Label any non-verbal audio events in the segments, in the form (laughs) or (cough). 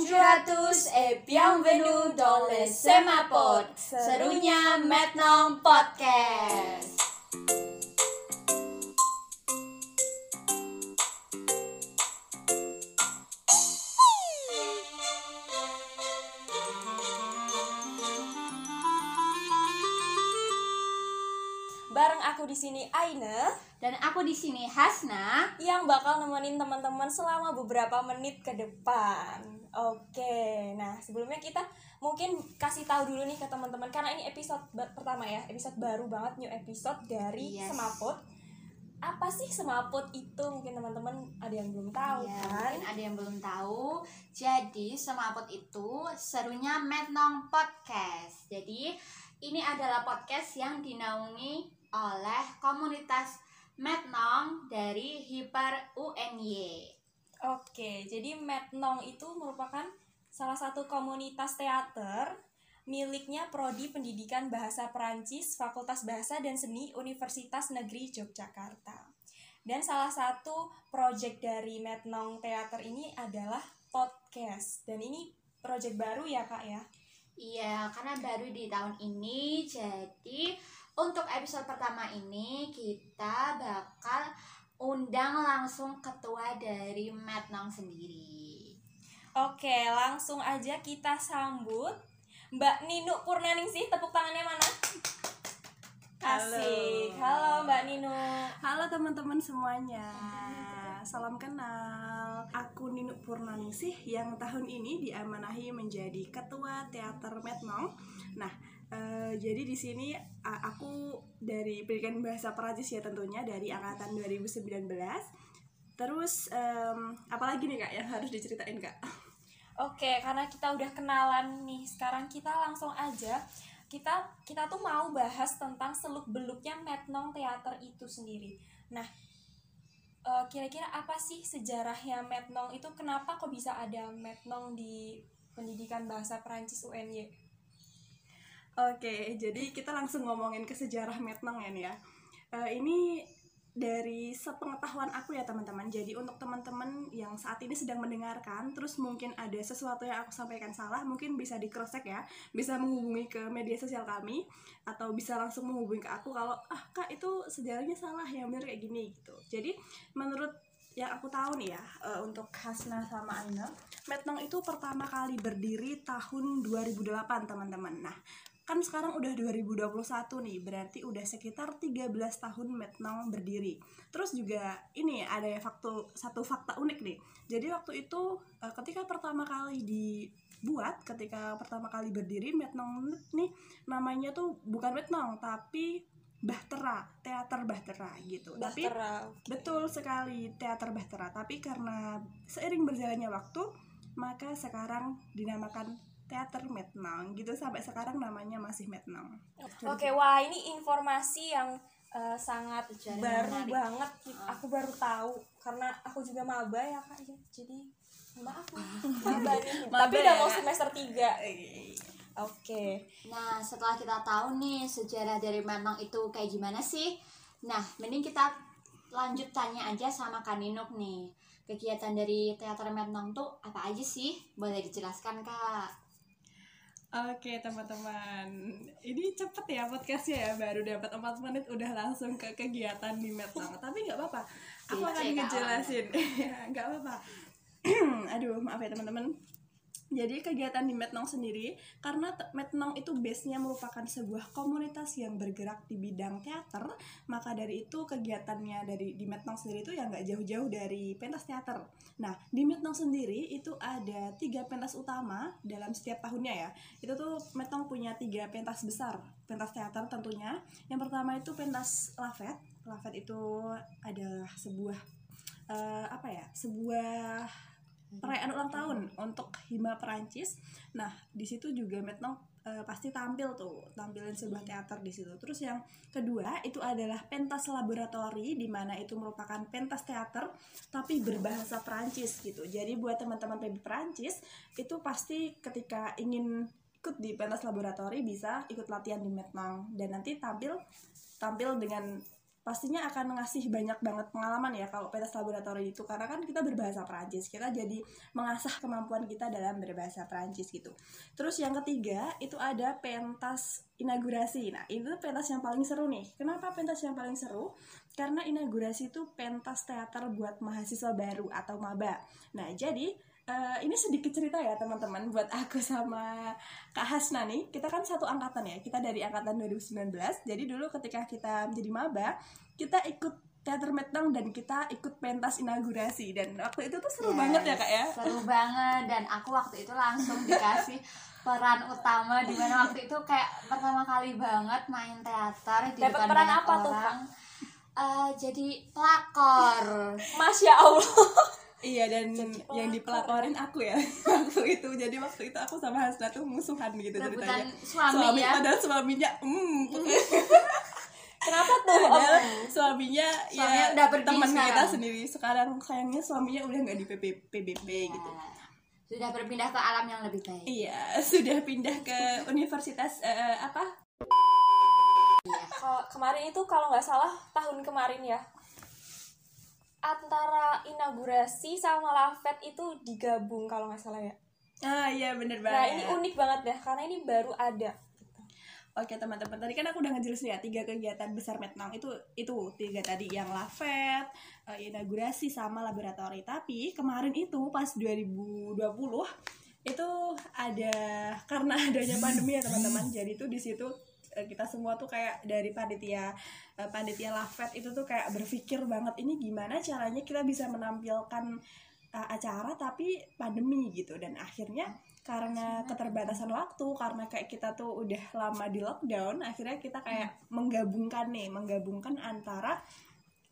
Et bienvenue dans le Semapod, serunya Maintenant Podcast. Di sini Aina Dan aku di sini Hasna. yang bakal nemenin teman-teman selama beberapa menit ke depan. Oke, nah sebelumnya kita mungkin kasih tahu dulu nih ke teman-teman karena ini episode pertama ya, episode baru banget new episode dari Yes. Semaput. Apa sih Semaput itu? Mungkin teman-teman ada yang belum tahu Ya, kan? mungkin ada yang belum tahu. Jadi Semapot itu serunya Metnong Podcast. Jadi ini adalah podcast yang dinaungi oleh komunitas Metnong dari Hiper UNY. Oke, jadi Metnong itu merupakan salah satu komunitas teater miliknya Prodi Pendidikan Bahasa Perancis Fakultas Bahasa dan Seni Universitas Negeri Yogyakarta. Dan salah satu proyek dari Metnong Teater ini adalah podcast. Dan ini proyek baru ya kak ya? Iya, karena baru di tahun ini, jadi untuk episode pertama ini kita bakal undang langsung ketua dari Metnong sendiri. Oke, langsung aja kita sambut Mbak Ninu Purnaningsih. Tepuk tangannya mana? Halo. Asik. Halo Mbak Ninu. Halo teman-teman semuanya, salam kenal. Aku Ninu Purnaningsih yang tahun ini diamanahi menjadi ketua teater Metnong. Nah, eh, jadi di sini a- aku dari pendidikan bahasa Perancis ya tentunya dari angkatan 2019. Terus em, apalagi nih kak yang harus diceritain kak? Oke, karena kita udah kenalan nih, sekarang kita langsung aja kita kita tuh mau bahas tentang seluk beluknya Metnong Teater itu sendiri. Nah, eh, kira-kira apa sih sejarahnya Metnong itu? Kenapa kok bisa ada Metnong di pendidikan bahasa Perancis UNY? Oke, jadi kita langsung ngomongin ke sejarah Metnong ya nih ya. Eh, ini dari sepengetahuan aku ya teman-teman. Jadi untuk teman-teman yang saat ini sedang mendengarkan, terus mungkin ada sesuatu yang aku sampaikan salah, mungkin bisa di cross check ya, bisa menghubungi ke media sosial kami, atau bisa langsung menghubungi ke aku kalau ah kak itu sejarahnya salah yang bener kayak gini gitu. Jadi menurut yang aku tahu nih ya eh, untuk Hasna sama Aina, Metnong itu pertama kali berdiri tahun 2008 teman-teman. Nah kan sekarang udah 2021 nih berarti udah sekitar 13 tahun Metnong berdiri terus juga ini ada ya faktu satu fakta unik nih jadi waktu itu eh, ketika pertama kali dibuat ketika pertama kali berdiri Metnong nih namanya tuh bukan Metnong tapi Bahtera teater Bahtera gitu tapi Bahtera. oke. Betul sekali teater Bahtera, tapi karena seiring berjalannya waktu, maka sekarang dinamakan teater Metnang gitu sampai sekarang namanya masih Metnang. Oke, wah ini informasi yang eh, sangat Sejarah baru menarik. banget. Ah. Aku baru tahu karena aku juga maba ya kak ya. Jadi maaf (laughs) maba nih. Maba Tapi udah ya. mau semester 3 Oke. Nah, setelah kita tahu nih sejarah dari Metnong itu kayak gimana sih? Nah, mending kita lanjut tanya aja sama Kaninuk nih. Kegiatan dari teater Metnong tuh apa aja sih? Boleh dijelaskan, Kak? Oke teman-teman, ini cepet ya podcastnya ya baru dapat 4 menit udah langsung ke kegiatan di Metnang. Tapi nggak apa-apa, aku Iya, akan ngejelasin. (laughs) Nggak apa-apa. (clears throat) Aduh maaf ya teman-teman. Jadi kegiatan di Metnong sendiri karena Metnong itu base-nya merupakan sebuah komunitas yang bergerak di bidang teater, maka dari itu kegiatannya dari di Metnong sendiri itu ya nggak jauh-jauh dari pentas teater. Nah di Metnong sendiri itu ada tiga pentas utama dalam setiap tahunnya ya. Itu tuh Metnong punya tiga pentas besar, pentas teater tentunya. Yang pertama itu pentas Lafet. Lafet itu adalah sebuah eh, apa ya? Sebuah perayaan ulang tahun untuk Hima Perancis. Nah, di situ juga Metnong eh, pasti tampil tuh, tampilin sebuah teater di situ. Terus yang kedua itu adalah pentas laboratori di mana itu merupakan pentas teater tapi berbahasa Perancis gitu. Jadi buat teman-teman PB Perancis itu pasti ketika ingin ikut di pentas laboratori bisa ikut latihan di Metnong dan nanti tampil tampil dengan pastinya akan ngasih banyak banget pengalaman ya kalau pentas laboratorium itu. Karena kan kita berbahasa Perancis kita jadi mengasah kemampuan kita dalam berbahasa Perancis gitu. Terus yang ketiga itu ada pentas inaugurasi. Nah itu pentas yang paling seru nih. Kenapa pentas yang paling seru? Karena inaugurasi itu pentas teater buat mahasiswa baru atau maba nah jadi Uh, ini sedikit cerita ya teman-teman buat aku sama Kak Hasna nih. Kita kan satu angkatan ya kita dari angkatan 2019 jadi dulu ketika kita menjadi maba kita ikut teater metang dan kita ikut pentas inaugurasi. Dan waktu itu tuh seru yes, banget ya kak ya? seru banget. Dan aku waktu itu langsung dikasih peran utama di mana waktu itu kayak pertama kali banget main teater di depan peran apa orang. tuh kak? Uh, jadi pelakor. Masya Allah Iya dan jadi, yang dipelaporin aku ya (laughs) waktu itu. Jadi waktu itu aku sama Hasna tuh musuhan gitu Rebutan ceritanya. suami, suami ya? padahal suaminya hmm (laughs) kenapa tuh padahal suaminya, suaminya ya udah teman kita sendiri. Sekarang sayangnya suaminya udah nggak di PBB, PBB ya. gitu. Sudah berpindah ke alam yang lebih baik. Iya (laughs) sudah pindah ke universitas uh, apa? Iya. kemarin itu kalau nggak salah tahun kemarin ya antara inaugurasi sama lavet itu digabung kalau nggak salah ya. Ah iya bener banget. Nah ini unik banget ya karena ini baru ada. Oke teman-teman tadi kan aku udah ngejelasin ya tiga kegiatan besar Metnang itu itu tiga tadi yang lavet, uh, inaugurasi sama laboratori. Tapi kemarin itu pas 2020 itu ada karena adanya pandemi ya teman-teman. Jadi itu di situ Eh, kita semua tuh kayak dari panitia uh, panitia Lafet itu tuh kayak berpikir banget ini gimana caranya kita bisa menampilkan uh, acara tapi pandemi gitu. Dan akhirnya karena keterbatasan waktu karena kayak kita tuh udah lama di lockdown akhirnya kita kayak menggabungkan nih menggabungkan antara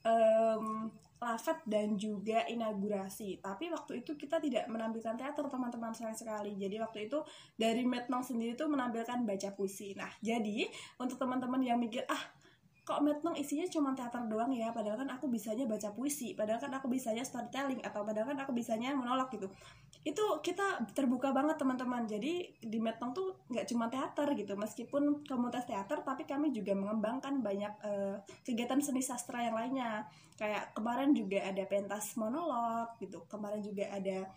um, lafet dan juga inaugurasi. Tapi waktu itu kita tidak menampilkan teater teman-teman sayang sekali. Jadi waktu itu dari Metnong sendiri tuh menampilkan baca puisi. Nah jadi untuk teman-teman yang mikir ah kok Metnong isinya cuma teater doang ya? Padahal kan aku bisanya baca puisi padahal kan aku bisanya storytelling atau padahal kan aku bisanya menolak gitu itu kita terbuka banget teman-teman. Jadi di Metnong tuh nggak cuma teater gitu. Meskipun komunitas teater tapi kami juga mengembangkan banyak uh, kegiatan seni sastra yang lainnya. Kayak kemarin juga ada pentas monolog gitu. Kemarin juga ada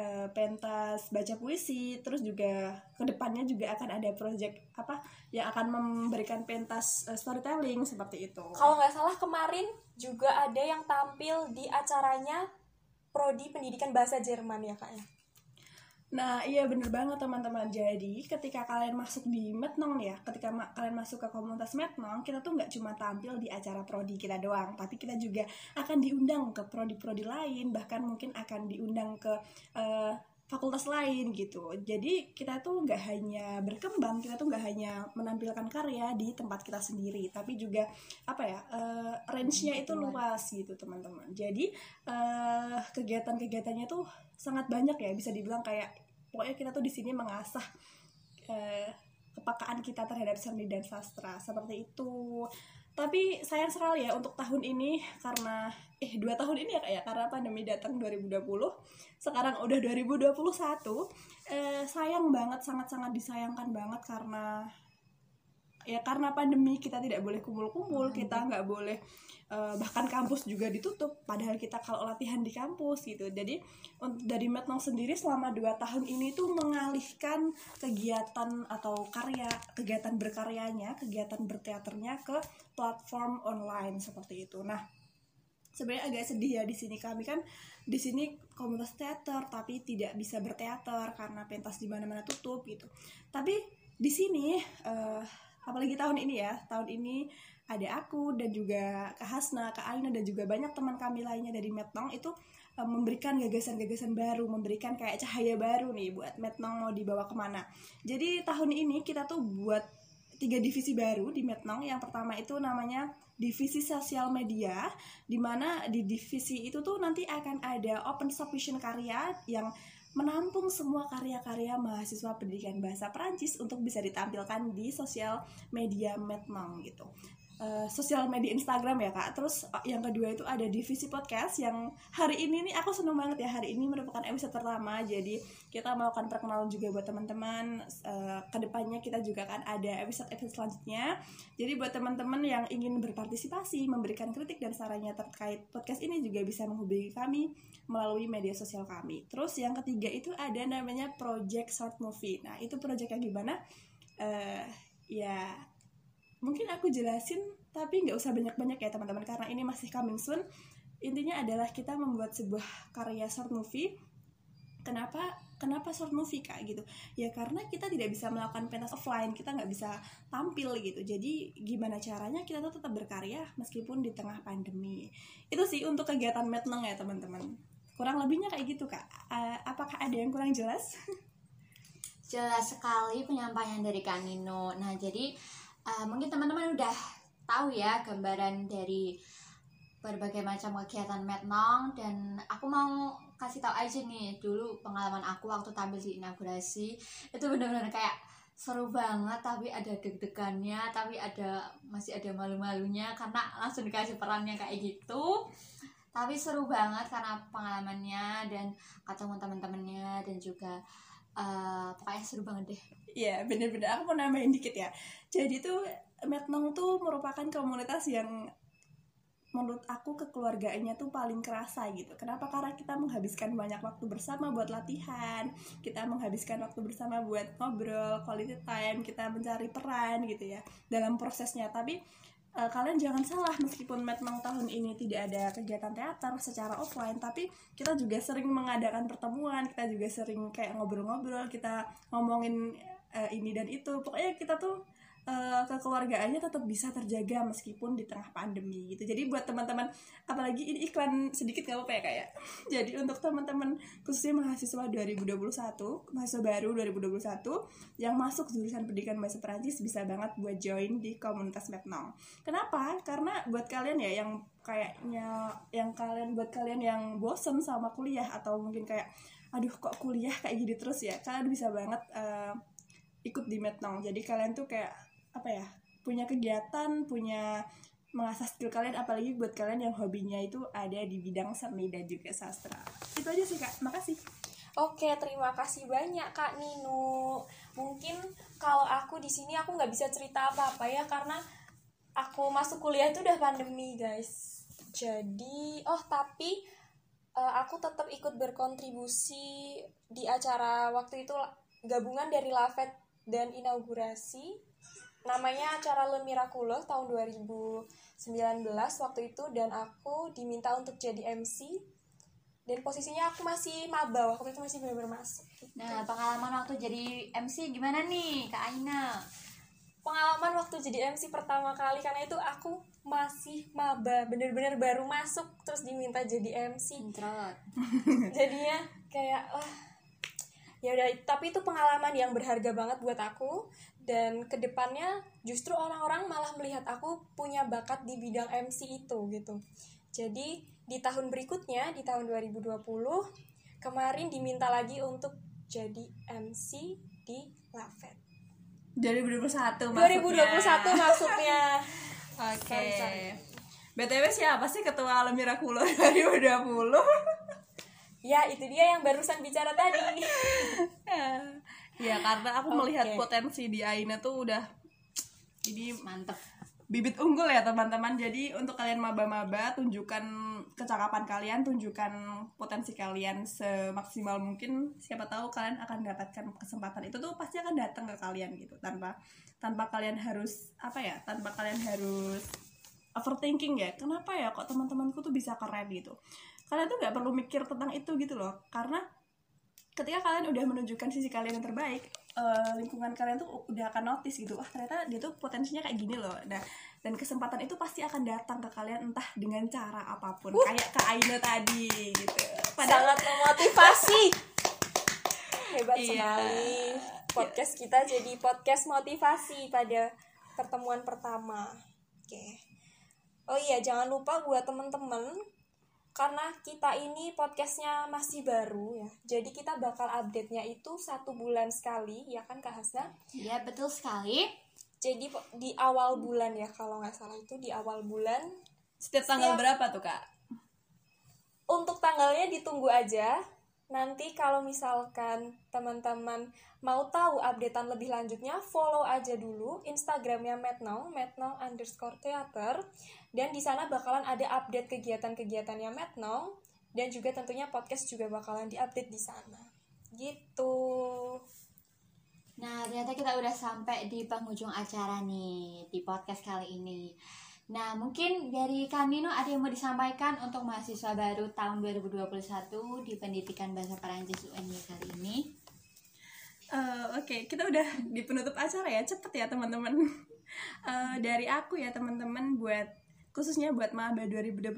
uh, pentas baca puisi. Terus juga ke depannya juga akan ada project apa yang akan memberikan pentas uh, storytelling seperti itu. Kalau nggak salah kemarin juga ada yang tampil di acaranya prodi pendidikan bahasa Jerman ya kak ya Nah, iya bener banget teman-teman. Jadi, ketika kalian masuk di Metnong ya, ketika ma kalian masuk ke komunitas Metnong, kita tuh nggak cuma tampil di acara prodi kita doang, tapi kita juga akan diundang ke prodi-prodi lain, bahkan mungkin akan diundang ke uh, fakultas lain gitu. Jadi kita tuh nggak hanya berkembang, kita tuh nggak hanya menampilkan karya di tempat kita sendiri, tapi juga apa ya uh, range-nya itu luas gitu teman-teman. Jadi uh, kegiatan-kegiatannya tuh sangat banyak ya, bisa dibilang kayak pokoknya kita tuh di sini mengasah uh, kepakaan kita terhadap seni dan sastra seperti itu tapi sayang sekali ya untuk tahun ini karena eh dua tahun ini ya kayak ya, karena pandemi datang 2020 sekarang udah 2021 eh, sayang banget sangat-sangat disayangkan banget karena ya karena pandemi kita tidak boleh kumpul-kumpul hmm. kita nggak boleh uh, bahkan kampus juga ditutup. Padahal kita kalau latihan di kampus gitu. Jadi dari Metnong sendiri selama dua tahun ini tuh mengalihkan kegiatan atau karya kegiatan berkaryanya kegiatan berteaternya ke platform online seperti itu. Nah sebenarnya agak sedih ya di sini kami kan di sini komunitas teater tapi tidak bisa berteater karena pentas di mana-mana tutup gitu. Tapi di sini uh, apalagi tahun ini ya tahun ini ada aku dan juga Kak Hasna, Kak Aina dan juga banyak teman kami lainnya dari Metnong itu um, memberikan gagasan-gagasan baru, memberikan kayak cahaya baru nih buat Metnong mau dibawa ke mana. Jadi tahun ini kita tuh buat tiga divisi baru di Metnong. Yang pertama itu namanya divisi sosial media, di mana di divisi itu tuh nanti akan ada open submission karya yang menampung semua karya-karya mahasiswa pendidikan bahasa Prancis untuk bisa ditampilkan di sosial media Metmang gitu. Eh, sosial media Instagram ya kak. Terus eh, yang kedua itu ada divisi podcast yang hari ini nih aku seneng banget ya hari ini merupakan episode pertama. Jadi kita melakukan perkenalan juga buat teman-teman. Eh, ke depannya kita juga akan ada episode-episode selanjutnya. Jadi buat teman-teman yang ingin berpartisipasi, memberikan kritik dan sarannya terkait podcast ini juga bisa menghubungi kami melalui media sosial kami. Terus yang ketiga itu ada namanya Project Short Movie. Nah itu project yang gimana? Eh, ya mungkin aku jelasin tapi nggak usah banyak-banyak ya teman-teman karena ini masih coming soon. Intinya adalah kita membuat sebuah karya short movie. Kenapa kenapa short movie kak? Gitu. Ya karena kita tidak bisa melakukan pentas offline kita nggak bisa tampil gitu. Jadi gimana caranya kita tuh tetap berkarya meskipun di tengah pandemi. Itu sih untuk kegiatan metnong ya teman-teman. Kurang lebihnya kayak gitu kak. Eh, apakah ada yang kurang jelas? (laughs) Jelas sekali penyampaian dari Kak Nino. Nah, jadi uh, mungkin teman-teman udah tahu ya gambaran dari berbagai macam kegiatan Metnong dan aku mau kasih tahu aja nih dulu pengalaman aku waktu tampil di inaugurasi. Itu benar-benar kayak seru banget tapi ada deg-degannya tapi ada masih ada malu-malunya karena langsung dikasih perannya kayak gitu. Tapi seru banget karena pengalamannya dan ketemu teman-temannya dan juga eh, pokoknya seru banget deh Iya bener-bener. Aku mau nambahin dikit ya. Jadi tuh Metnong tuh merupakan komunitas yang menurut aku kekeluargaannya tuh paling kerasa gitu. Kenapa? Karena kita menghabiskan banyak waktu bersama buat latihan Kita menghabiskan waktu bersama buat ngobrol, quality time Kita mencari peran gitu ya dalam prosesnya. Tapi eh, kalian jangan salah meskipun Metnong tahun ini tidak ada kegiatan teater secara offline Tapi kita juga sering mengadakan pertemuan Kita juga sering kayak ngobrol-ngobrol Kita ngomongin eh, ini dan itu. Pokoknya kita tuh eh, kekeluargaannya tetap bisa terjaga meskipun di tengah pandemi gitu. Jadi buat teman-teman apalagi ini iklan sedikit gak apa-apa ya kayak (laughs) jadi untuk teman-teman khususnya mahasiswa 2021 mahasiswa baru 2021 yang masuk jurusan pendidikan bahasa Perancis bisa banget buat join di komunitas Metnong. Kenapa? Karena buat kalian ya yang kayaknya yang kalian buat kalian yang bosen sama kuliah atau mungkin kayak aduh kok kuliah kayak gini terus ya? Kalian bisa banget eh, ikut di Metnong jadi kalian tuh kayak apa ya punya kegiatan punya mengasah skill kalian apalagi buat kalian yang hobinya itu ada di bidang seni dan juga sastra itu aja sih kak makasih Oke, terima kasih banyak Kak Nino. Mungkin kalau aku di sini aku nggak bisa cerita apa-apa ya karena aku masuk kuliah itu udah pandemi, guys. Jadi, oh tapi eh, aku tetap ikut berkontribusi di acara waktu itu gabungan dari Lafet dan inaugurasi. Namanya acara Le Miraculo tahun 2019 waktu itu dan aku diminta untuk jadi MC dan posisinya aku masih maba waktu itu masih benar-benar masuk. Nah pengalaman waktu jadi MC gimana nih Kak Aina? Pengalaman waktu jadi MC pertama kali karena itu aku masih maba bener-bener baru masuk terus diminta jadi MC (laughs) jadinya kayak wah ya udah tapi itu pengalaman yang berharga banget buat aku. Dan ke depannya justru orang-orang malah melihat aku punya bakat di bidang MC itu gitu. Jadi di tahun berikutnya di tahun 2020 kemarin diminta lagi untuk jadi MC di Lafet 2021 2021 maksudnya. oke. Sorry, sorry. btw siapa sih ketua Alam Miraculo 2020 ya itu dia yang barusan bicara tadi. (laughs) Ya karena aku melihat Oke. potensi di Aina tuh udah ini mantep. bibit unggul ya teman-teman. Jadi untuk kalian maba-maba tunjukkan kecakapan kalian tunjukkan potensi kalian semaksimal mungkin. Siapa tahu kalian akan mendapatkan kesempatan. Itu tuh pasti akan datang ke kalian gitu tanpa tanpa kalian harus apa ya tanpa kalian harus overthinking ya. Kenapa ya kok teman-temanku tuh bisa keren gitu kalian tuh nggak perlu mikir tentang itu gitu loh. Karena ketika kalian udah menunjukkan sisi kalian yang terbaik eh, lingkungan kalian tuh udah akan notice gitu wah ternyata dia tuh potensinya kayak gini loh. Nah dan kesempatan itu pasti akan datang ke kalian entah dengan cara apa pun. Kayak ke Aina tadi gitu. Padahal sangat memotivasi. Hebat Iya. sekali. Podcast kita jadi podcast motivasi pada pertemuan pertama. Oke. Oh iya jangan lupa buat temen-temen karena kita ini podcastnya masih baru ya jadi kita bakal update nya itu satu bulan sekali ya kan kak Hasna ya betul sekali Jadi di awal bulan ya kalau nggak salah itu di awal bulan. Setiap tanggal Setiap- berapa tuh kak? Untuk tanggalnya ditunggu aja. Nanti kalau misalkan teman-teman mau tahu updatean lebih lanjutnya, follow aja dulu Instagramnya Metnong, Metnong underscore theater. Dan di sana bakalan ada update kegiatan-kegiatannya Metnong. Dan juga tentunya podcast juga bakalan diupdate di sana. Gitu. Nah, ternyata kita udah sampai di penghujung acara nih di podcast kali ini. Nah, mungkin dari Kamino ada yang mau disampaikan untuk mahasiswa baru tahun 2021 di Pendidikan Bahasa Perancis UNY kali ini. Eh, Oke, kita udah di penutup acara ya, cepet ya teman-teman. (laughs) Eh, dari aku ya teman-teman buat khususnya buat maba 2021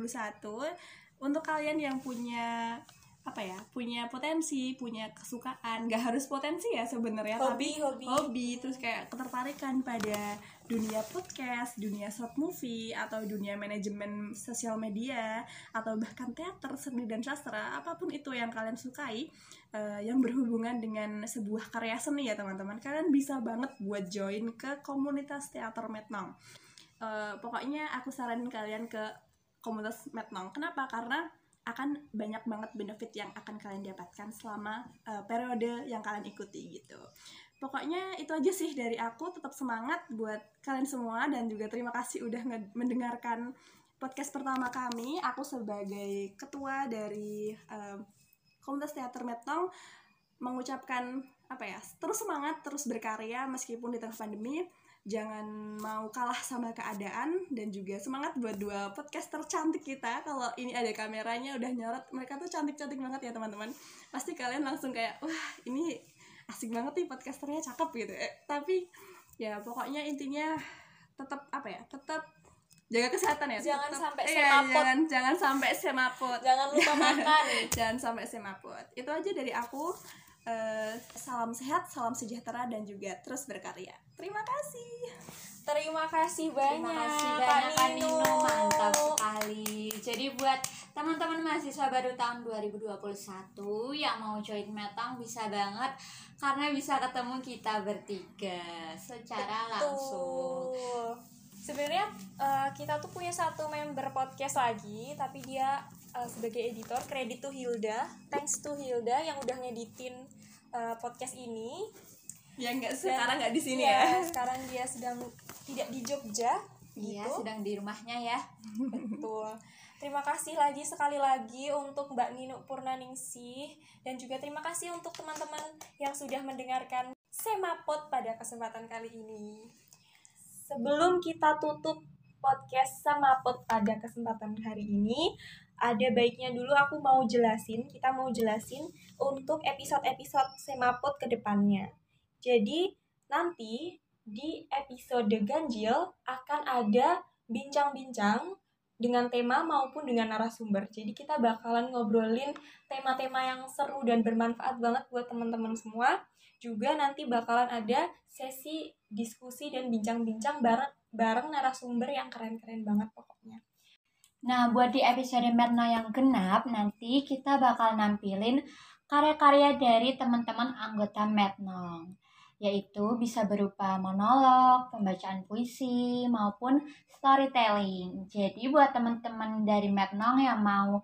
untuk kalian yang punya apa ya punya potensi punya kesukaan. Nggak harus potensi ya sebenarnya tapi hobi. hobi. Terus kayak ketertarikan pada dunia podcast dunia short movie atau dunia manajemen sosial media atau bahkan teater seni dan sastra. Apa pun itu yang kalian sukai eh, yang berhubungan dengan sebuah karya seni ya teman-teman. Kalian bisa banget buat join ke komunitas teater Metnong. Eh, pokoknya aku saranin kalian ke komunitas Metnong. Kenapa? Karena akan banyak banget benefit yang akan kalian dapatkan selama eh, periode yang kalian ikuti gitu. Pokoknya itu aja sih dari aku. Tetap semangat buat kalian semua dan juga terima kasih udah mendengarkan podcast pertama kami. Aku sebagai ketua dari eh, komunitas teater Metnong mengucapkan apa ya terus semangat terus berkarya meskipun di tengah pandemi jangan mau kalah sama keadaan dan juga semangat buat dua podcaster cantik kita. Kalau ini ada kameranya udah nyorot mereka tuh cantik-cantik banget ya teman-teman. Pasti kalian langsung kayak wah ini asik banget nih podcasternya cakep gitu. Eh, tapi ya pokoknya intinya tetap apa ya tetap jaga kesehatan ya Jangan Tetap- sampai iya, semaput. jangan jangan sampai semaput. Jangan lupa (laughs) makan. jangan sampai semaput. Itu aja dari aku. Eh, salam sehat salam sejahtera dan juga terus berkarya terima kasih Terima kasih banyak. Terima kasih banyak Kak Nino. Nino, mantap sekali. Jadi buat teman-teman mahasiswa baru tahun 2021 yang mau join Metong bisa banget karena bisa ketemu kita bertiga secara langsung. Betul. Sebenarnya eh, kita tuh punya satu member podcast lagi, tapi dia eh, sebagai editor kredit to Hilda. Thanks to Hilda yang udah ngeditin eh, podcast ini. Ya nggak Dan- sekarang nggak di sini Iya, ya Sekarang dia sedang tidak di Jogja. Iya, gitu. sedang di rumahnya ya. Betul. Terima kasih lagi sekali lagi untuk Mbak Nino Purnaningsih dan juga terima kasih untuk teman-teman yang sudah mendengarkan Semapot pada kesempatan kali ini. Sebelum kita tutup podcast Semapot pada kesempatan hari ini, ada baiknya dulu aku mau jelasin, kita mau jelasin untuk episode-episode Semapot ke depannya. Jadi, nanti di episode ganjil akan ada bincang-bincang dengan tema maupun dengan narasumber. Jadi kita bakalan ngobrolin tema-tema yang seru dan bermanfaat banget buat teman-teman semua. Juga nanti bakalan ada sesi diskusi dan bincang-bincang bareng bareng narasumber yang keren-keren banget pokoknya. Nah, buat di episode Merna yang genap, nanti kita bakal nampilin karya-karya dari teman-teman anggota Metnong. Yaitu bisa berupa monolog, pembacaan puisi, maupun storytelling. Jadi buat teman-teman dari Metnong yang mau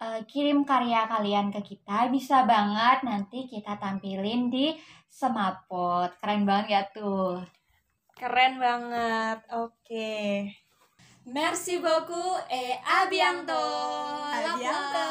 eh, kirim karya kalian ke kita, bisa banget nanti kita tampilin di Semapot. Keren banget ya tuh. Keren banget. Oke. Merci beaucoup et à bientôt. À bientôt.